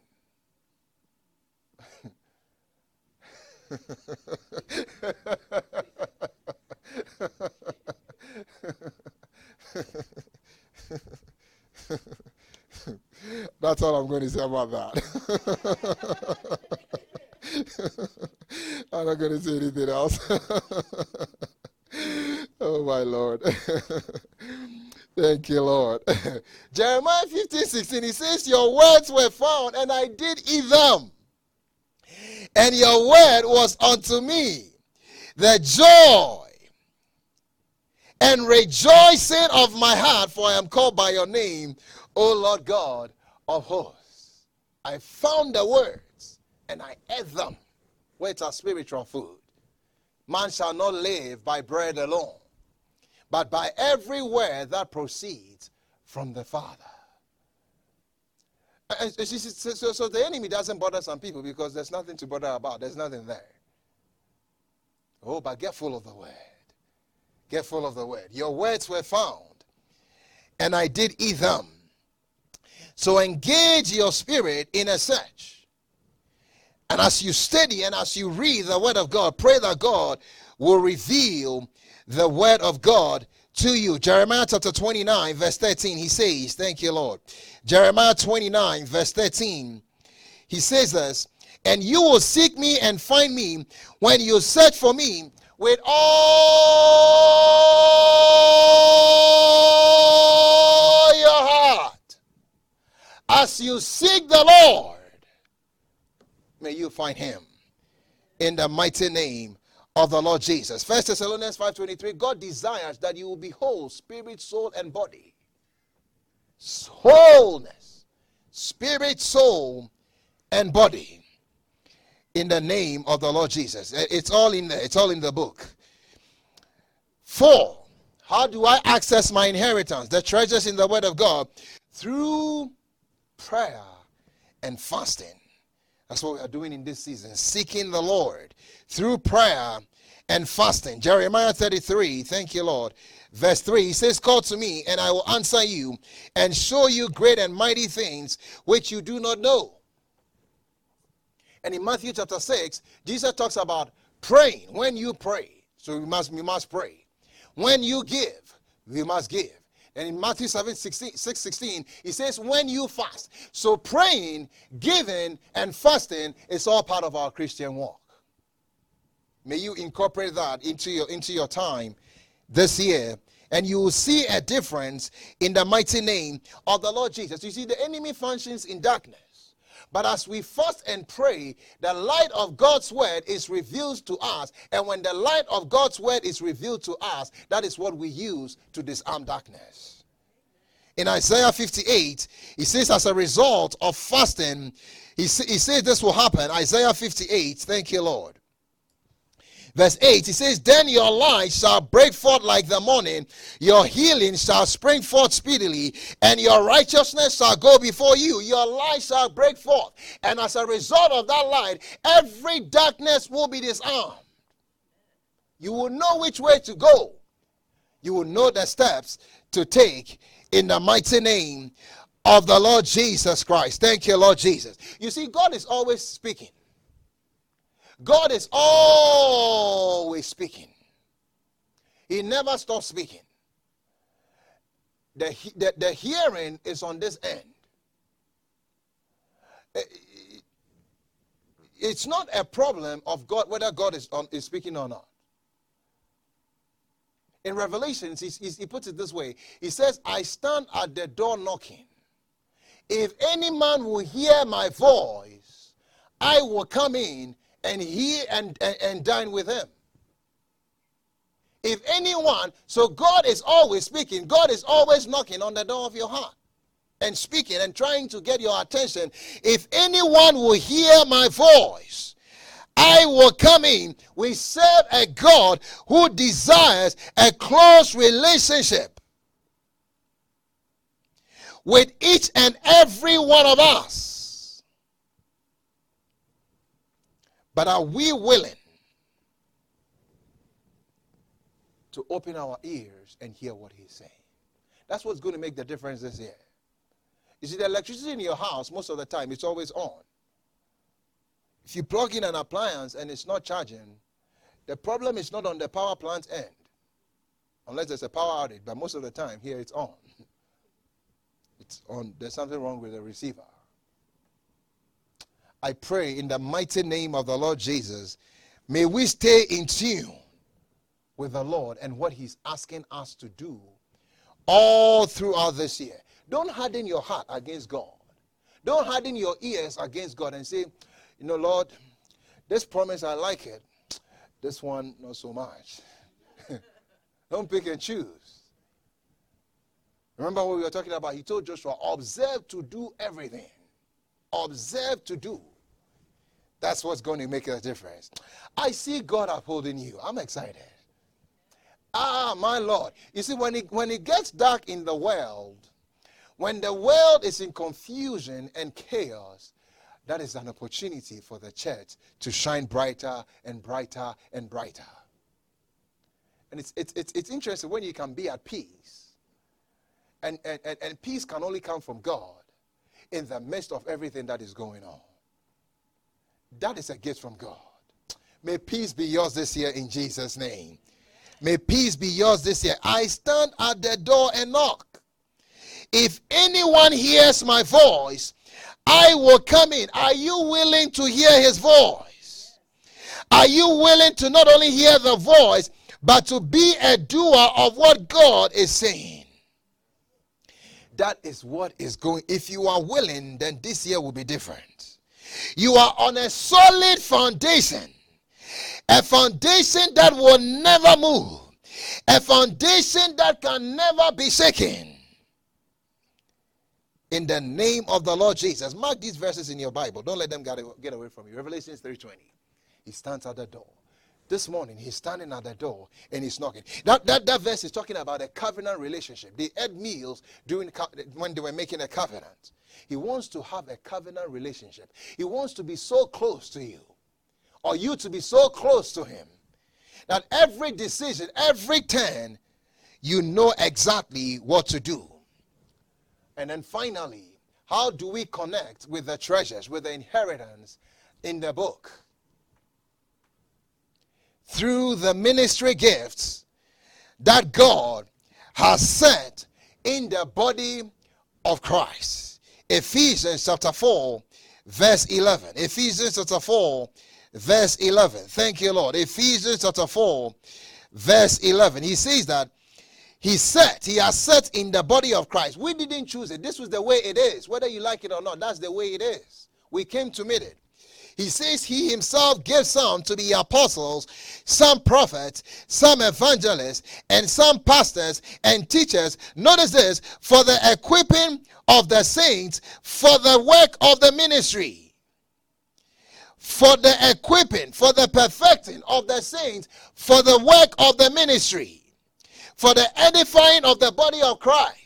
[SPEAKER 2] That's all I'm going to say about that. I'm not going to say anything else. oh, my Lord. Thank you, Lord. Jeremiah 15 16, he says, Your words were found, and I did eat them. And your word was unto me the joy and rejoicing of my heart, for I am called by your name, O Lord God of hosts. I found the words and I ate them, which are spiritual food. Man shall not live by bread alone, but by every word that proceeds from the Father. Uh, uh, so, so the enemy doesn't bother some people because there's nothing to bother about. There's nothing there. Oh, but get full of the word. Get full of the word. Your words were found, and I did eat them. So engage your spirit in a search. And as you study and as you read the word of God, pray that God will reveal the word of God to you. Jeremiah chapter 29, verse 13, he says, Thank you, Lord. Jeremiah 29, verse 13, he says this, and you will seek me and find me when you search for me with all your heart. As you seek the Lord, may you find him in the mighty name of the Lord Jesus. First Thessalonians 5:23 God desires that you will be whole, spirit, soul and body. Wholeness, spirit, soul and body in the name of the Lord Jesus. Eh, it's all in the, it's all in the book. 4 how do I access my inheritance, the treasures in the word of God? Through prayer and fasting. That's what we are doing in this season, seeking the Lord through prayer and fasting. Jeremiah 33, thank you, Lord. Verse 3, he says, Call to me, and I will answer you and show you great and mighty things which you do not know. And in Matthew chapter 6, Jesus talks about praying. When you pray, so we must, we must pray. When you give, we must give. And in Matthew 7 16, 6 16, he says, When you fast. So praying, giving, and fasting is all part of our Christian walk. May you incorporate that into your, into your time this year and you will see a difference in the mighty name of the Lord Jesus. You see, the enemy functions in darkness. But as we fast and pray, the light of God's word is revealed to us. And when the light of God's word is revealed to us, that is what we use to disarm darkness. In Isaiah 58, he says, as a result of fasting, he, he says this will happen. Isaiah 58, thank you, Lord. Verse 8, he says, Then your light shall break forth like the morning, your healing shall spring forth speedily, and your righteousness shall go before you. Your light shall break forth. And as a result of that light, every darkness will be disarmed. You will know which way to go, you will know the steps to take in the mighty name of the Lord Jesus Christ. Thank you, Lord Jesus. You see, God is always speaking. God is always speaking. He never stops speaking. The, the, the hearing is on this end. Eh, it's not a problem of God whether God is, on, is speaking or not. In Revelations, he, he puts it this way He says, I stand at the door knocking. If any man will hear my voice, I will come in and he and, and, and dine with him. If anyone, so God is always speaking, God is always knocking on the door of your heart and speaking and trying to get your attention. If anyone will hear my voice, I will come in. We serve a God who desires a close relationship with each and every one of us. But are we willing to open our ears and hear what he's saying? That's what's going to make the difference this year. You see, the electricity in your house, most of the time, it's always on. If you plug in an appliance and it's not charging, the problem is not on the power plant end, unless there's a power outage. But most of the time, here it's on. It's on. There's something wrong with the receiver. I pray in the mighty name of the Lord Jesus, may we stay in tune with the Lord and what He's asking us to do all throughout this year. Don't harden your heart against God. Don't harden your ears against God and say, you know, Lord, this promise, I like it. This one, not so much. Don't pick and choose. Remember what we were talking about? He told Joshua, observe to do everything. Observe to do. That's what's going to make a difference. I see God upholding you. I'm excited. Ah, my Lord. You see, when it, when it gets dark in the world, when the world is in confusion and chaos, that is an opportunity for the church to shine brighter and brighter and brighter. And it's, it's, it's, it's interesting when you can be at peace. And, and, and peace can only come from God in the midst of everything that is going on. That is a gift from God. May peace be yours this year in Jesus' name. May peace be yours this year. I stand at the door and knock. If anyone hears my voice, I will come in. Are you willing to hear his voice? Are you willing to not only hear the voice, but to be a doer of what God is saying? That is what is going. If you are willing, then this year will be different. You are on a solid foundation, a foundation that will never move, a foundation that can never be shaken. In the name of the Lord Jesus. Mark these verses in your Bible. Don't let them get away from you. Revelation 3:20. He stands at the door. This morning, he's standing at the door and he's knocking. That, that, that verse is talking about a covenant relationship. They had meals during when they were making a covenant. He wants to have a covenant relationship. He wants to be so close to you, or you to be so close to him, that every decision, every turn, you know exactly what to do. And then finally, how do we connect with the treasures, with the inheritance in the book? Through the ministry gifts that God has sent in the body of Christ. Ephesians chapter 4, verse 11. Ephesians chapter 4, verse 11. Thank you, Lord. Ephesians chapter 4, verse 11. He says that he set, he has set in the body of Christ. We didn't choose it. This was the way it is. Whether you like it or not, that's the way it is. We came to meet it. He says he himself gave some to be apostles, some prophets, some evangelists, and some pastors and teachers. Notice this for the equipping of the saints, for the work of the ministry. For the equipping, for the perfecting of the saints, for the work of the ministry for the edifying of the body of Christ.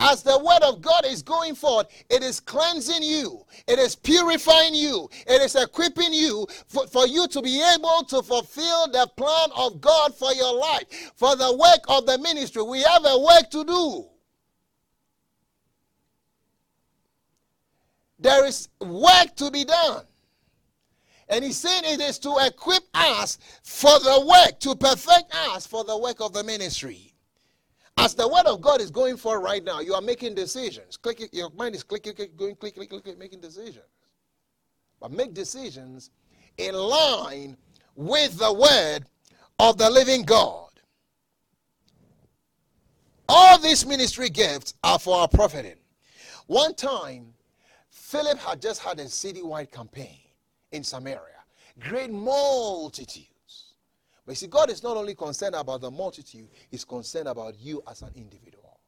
[SPEAKER 2] As the word of God is going forth, it is cleansing you, it is purifying you, it is equipping you for, for you to be able to fulfill the plan of God for your life, for the work of the ministry. We have a work to do. There is work to be done. And he's saying it is to equip us for the work, to perfect us for the work of the ministry. As the word of God is going for right now, you are making decisions. Click your mind is clicking, click, going, click, click, click, click, making decisions. But make decisions in line with the word of the living God. All these ministry gifts are for our profiting. One time, Philip had just had a citywide campaign in Samaria. Great multitudes. But you see, God is not only concerned about the multitude, He's concerned about you as an individual.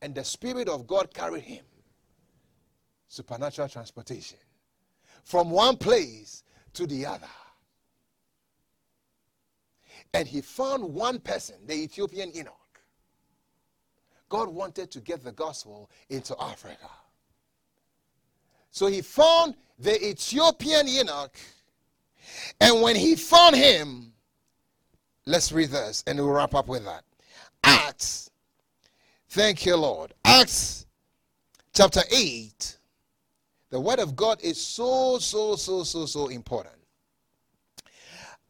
[SPEAKER 2] And the Spirit of God carried him. Supernatural transportation. From one place to the other. And he found one person, the Ethiopian Eunuch. God wanted to get the gospel into Africa. So he found the Ethiopian eunuch, and when he found him, let's read this and we'll wrap up with that. Acts, thank you, Lord. Acts chapter 8. The word of God is so, so, so, so, so important.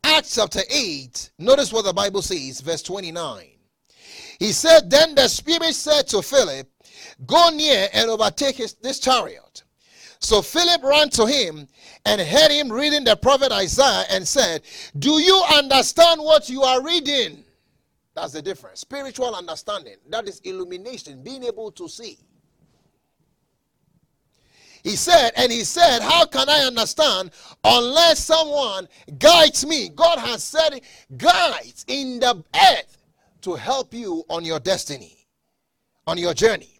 [SPEAKER 2] Acts chapter 8, notice what the Bible says, verse 29. He said, Then the Spirit said to Philip, Go near and overtake his, this chariot. So Philip ran to him and heard him reading the prophet Isaiah and said, Do you understand what you are reading? That's the difference. Spiritual understanding. That is illumination, being able to see. He said, and he said, How can I understand unless someone guides me? God has said guides in the earth to help you on your destiny, on your journey.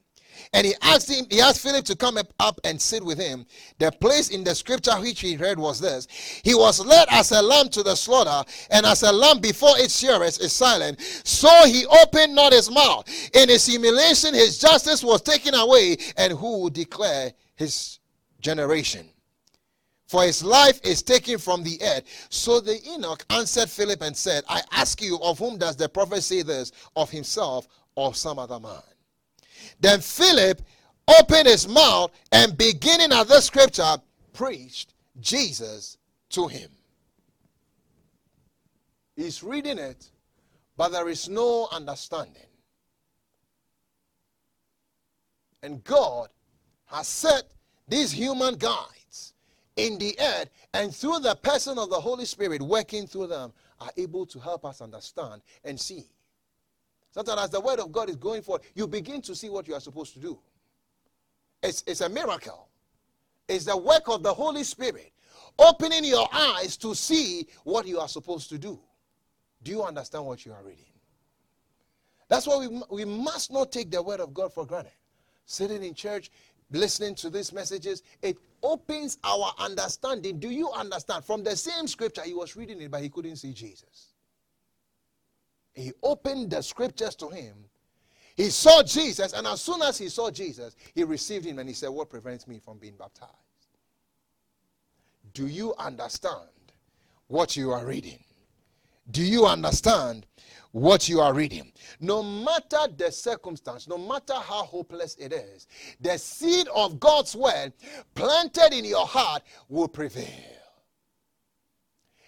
[SPEAKER 2] And he asked him, he asked Philip to come up and sit with him. The place in the scripture which he read was this He was led as a lamb to the slaughter, and as a lamb before its shearers is silent, so he opened not his mouth. In his humiliation, his justice was taken away, and who will declare his generation? For his life is taken from the earth. So the eunuch answered Philip and said, I ask you, of whom does the prophet say this? Of himself or some other man? Then Philip opened his mouth and beginning at the scripture, preached Jesus to him. He's reading it, but there is no understanding. And God has set these human guides in the earth, and through the person of the Holy Spirit working through them, are able to help us understand and see. Sometimes as the word of God is going forth, you begin to see what you are supposed to do. It's, it's a miracle. It's the work of the Holy Spirit opening your eyes to see what you are supposed to do. Do you understand what you are reading? That's why we, we must not take the word of God for granted. Sitting in church, listening to these messages, it opens our understanding. Do you understand? From the same scripture, he was reading it, but he couldn't see Jesus. He opened the scriptures to him. He saw Jesus, and as soon as he saw Jesus, he received him and he said, What prevents me from being baptized? Do you understand what you are reading? Do you understand what you are reading? No matter the circumstance, no matter how hopeless it is, the seed of God's word planted in your heart will prevail.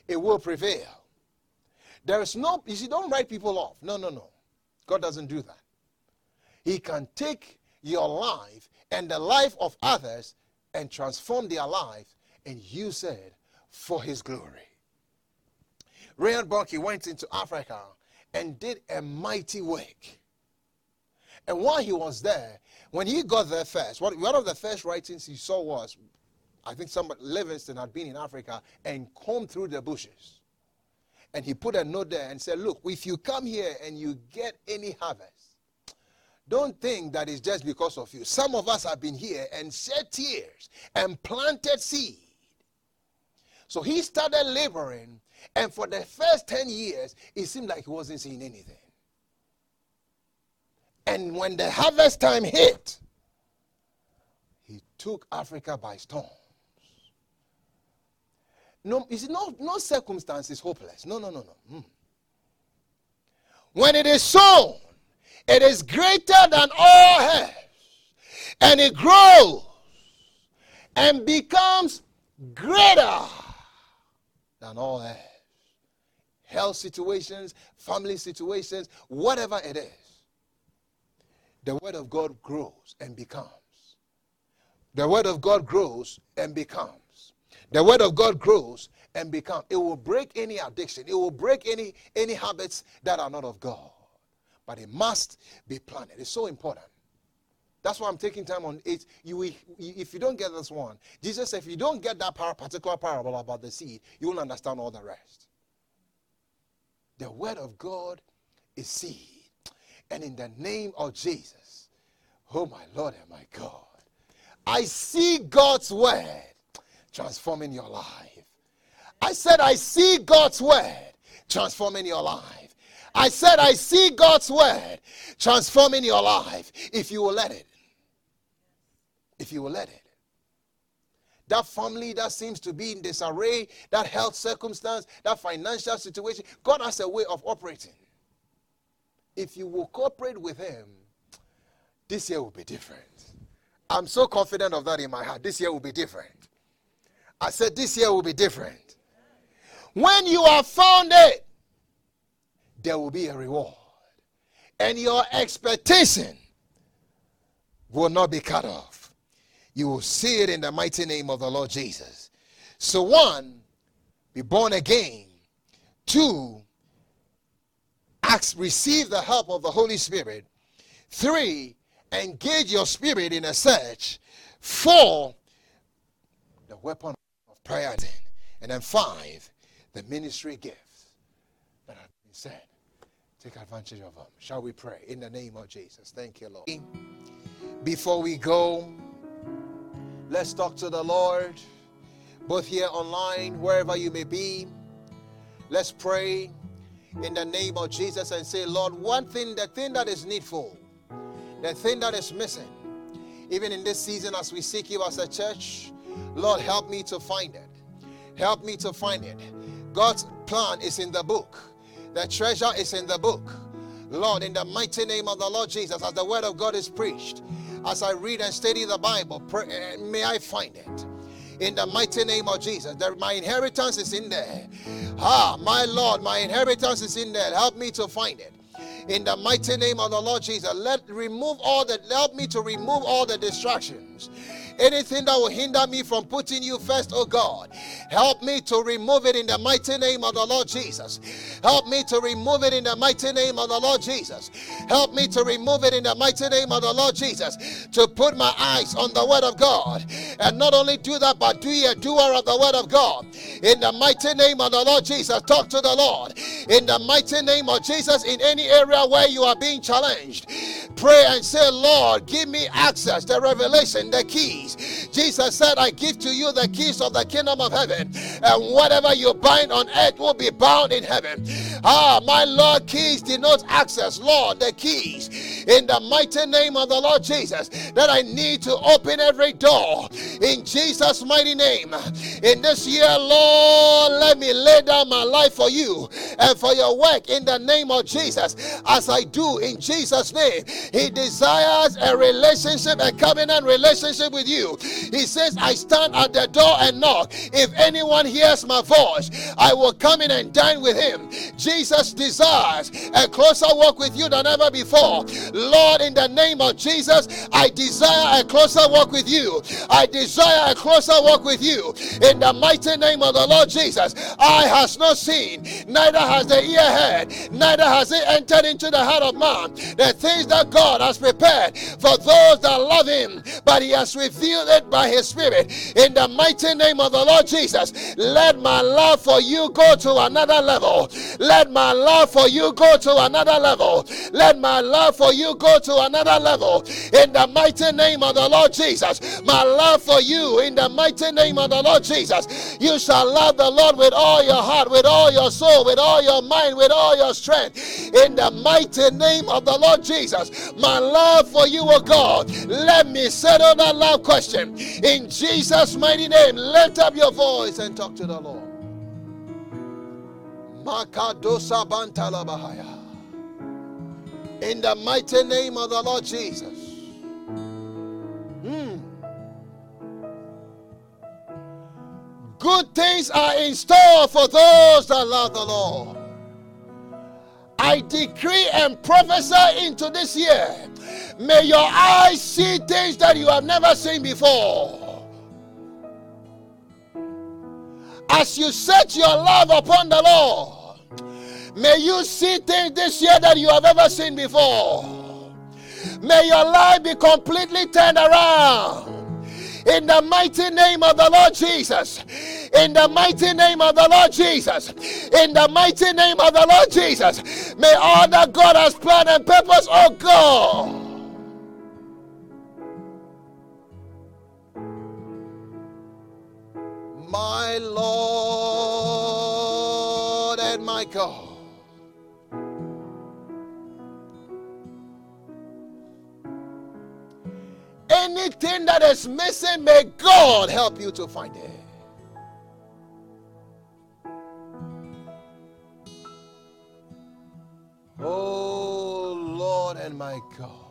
[SPEAKER 2] It will prevail. There is no, you see, don't write people off. No, no, no. God doesn't do that. He can take your life and the life of others and transform their life and use it for His glory. Reinhard Bonnke went into Africa and did a mighty work. And while he was there, when he got there first, one of the first writings he saw was, I think somebody, Livingstone had been in Africa and combed through the bushes. And he put a note there and said, Look, if you come here and you get any harvest, don't think that it's just because of you. Some of us have been here and shed tears and planted seed. So he started laboring, and for the first 10 years, it seemed like he wasn't seeing anything. And when the harvest time hit, he took Africa by storm. No, you see, no, no circumstance is hopeless. No, no, no, no. Mm. When it is sown, it is greater than all herbs, and it grows and becomes greater than all herbs. Health situations, family situations, whatever it is, the word of God grows and becomes. The word of God grows and becomes. The word of God grows and becomes. It will break any addiction. It will break any any habits that are not of God but it must be planted. It's so important. That's why I'm taking time on it. You, if you don't get this one, Jesus said, if you don't get that particular parable about the seed, you won't understand all the rest. The word of God is seed. And in the name of Jesus, oh my Lord and my God, I see God's word transforming your life. I said, I see God's word transforming your life. I said, I see God's word transforming your life if you will let it. If you will let it. That family that seems to be in disarray, that health circumstance, that financial situation, God has a way of operating. If you will cooperate with Him, this year will be different. I'm so confident of that in my heart. This year will be different. I said, This year will be different. When you are founded, there will be a reward. And your expectation will not be cut off. You will see it in the mighty name of the Lord Jesus. So, one, be born again. Two, ask, receive the help of the Holy Spirit. Three, engage your spirit in a search. Four, the weapon of then. And then five, the ministry gifts that have been said. Take advantage of them. Shall we pray in the name of Jesus? Thank you, Lord. Before we go, let's talk to the Lord, both here online, wherever you may be. Let's pray in the name of Jesus and say, Lord, one thing, the thing that is needful, the thing that is missing, even in this season as we seek you as a church, Lord, help me to find it. Help me to find it. God's plan is in the book. The treasure is in the book. Lord, in the mighty name of the Lord Jesus, as the word of God is preached, as I read and study the Bible, pray, may I find it. In the mighty name of Jesus, my inheritance is in there. Ah, my Lord, my inheritance is in there. Help me to find it in the mighty name of the Lord Jesus. Let remove all the help me to remove all the distractions. Anything that will hinder me from putting you first, oh God, help me to remove it in the mighty name of the Lord Jesus. Help me to remove it in the mighty name of the Lord Jesus. Help me to remove it in the mighty name of the Lord Jesus. To put my eyes on the word of God. And not only do that, but be a doer of the word of God. In the mighty name of the Lord Jesus, talk to the Lord. In the mighty name of Jesus, in any area where you are being challenged, pray and say, Lord, give me access, the revelation, the keys. Jesus said, I give to you the keys of the kingdom of heaven, and whatever you bind on earth will be bound in heaven. Ah, my Lord, keys denote access. Lord, the keys in the mighty name of the Lord Jesus that I need to open every door in Jesus' mighty name. In this year, Lord, let me lay down my life for you and for your work in the name of Jesus, as I do in Jesus' name. He desires a relationship, a covenant relationship with you. He says, I stand at the door and knock. If anyone hears my voice, I will come in and dine with him. Jesus desires a closer walk with you than ever before. Lord, in the name of Jesus, I desire a closer walk with you. I desire a closer walk with you. In the mighty name of the Lord Jesus, eye has not seen, neither has the ear heard, neither has it entered into the heart of man. The things that God has prepared for those that love him, but he has revealed it by his spirit. In the mighty name of the Lord Jesus, let my love for you go to another level. Let my love for you go to another level. Let my love for you go to another level. In the mighty name of the Lord Jesus, my love for you, in the mighty name of the Lord Jesus, you shall love the Lord with all your heart, with all your soul, with all your mind, with all your strength. In the mighty name of the Lord Jesus, my love for you, O God, let me settle that love question. In Jesus' mighty name, lift up your voice and talk to the Lord. In the mighty name of the Lord Jesus. Mm. Good things are in store for those that love the Lord. I decree and prophesy into this year. May your eyes see things that you have never seen before. As you set your love upon the Lord, may you see things this year that you have ever seen before. May your life be completely turned around. In the mighty name of the Lord Jesus. In the mighty name of the Lord Jesus. In the mighty name of the Lord Jesus. May all that God has planned and purpose, oh God. My Lord and my God. Anything that is missing, may God help you to find it. Oh Lord and my God.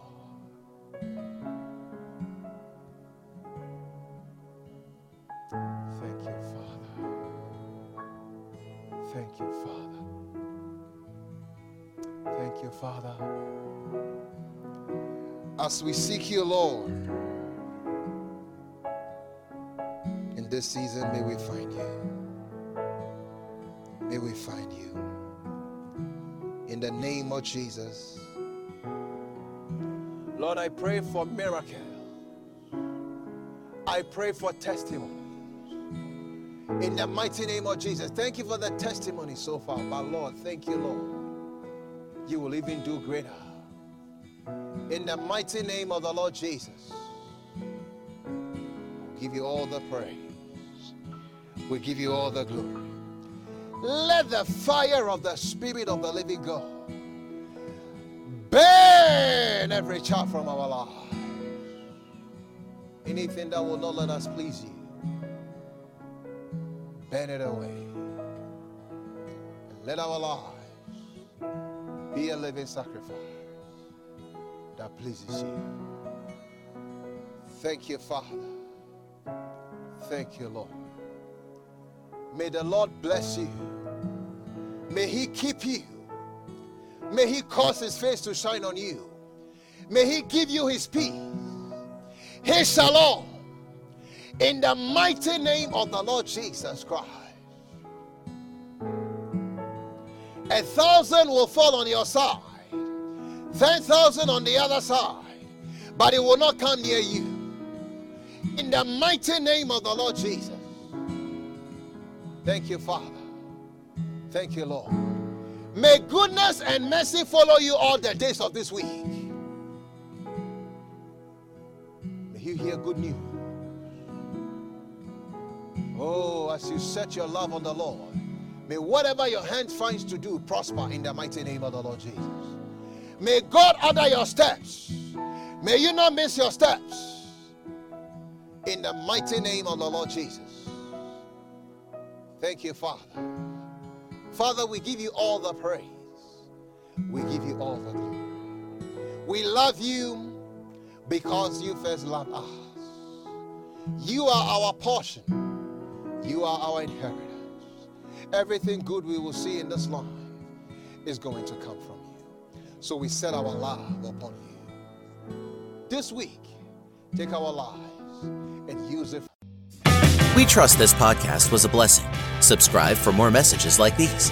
[SPEAKER 2] Thank you, Father. Thank you, Father. As we seek you, Lord, in this season, may we find you. May we find you. In the name of Jesus. Lord, I pray for miracle. I pray for testimony. In the mighty name of Jesus. Thank you for the testimony so far. But Lord, thank you, Lord. You will even do greater. In the mighty name of the Lord Jesus. We give you all the praise. We give you all the glory. Let the fire of the Spirit of the living God burn every chaff from our lives. Anything that will not let us please you, it away. And let our lives be a living sacrifice that pleases you. Thank you, Father. Thank you, Lord. May the Lord bless you. May He keep you. May He cause His face to shine on you. May He give you His peace, His shalom, in the mighty name of the Lord Jesus Christ. A thousand will fall on your side, ten thousand on the other side, but it will not come near you. In the mighty name of the Lord Jesus. Thank you, Father. Thank you, Lord. May goodness and mercy follow you all the days of this week. May you hear good news. Oh, as you set your love on the Lord, may whatever your hand finds to do prosper in the mighty name of the Lord Jesus. May God order your steps. May you not miss your steps in the mighty name of the Lord Jesus. Thank you, Father. Father, we give you all the praise. We give you all the glory. We love you because you first loved us. You are our portion. You are our inheritance. Everything good we will see in this life is going to come from you. So we set our love upon you. This week, take our lives and use it.
[SPEAKER 1] We trust this podcast was a blessing. Subscribe for more messages like these.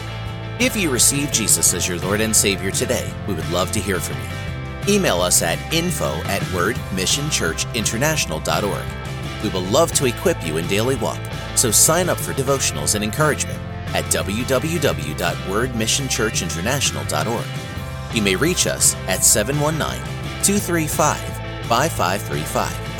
[SPEAKER 1] If you receive Jesus as your Lord and Savior today, we would love to hear from you. Email us at info at wordmissionchurchinternational.org. We will love to equip you in daily walk, so sign up for devotionals and encouragement at www.wordmissionchurchinternational.org. You may reach us at 719 235 5535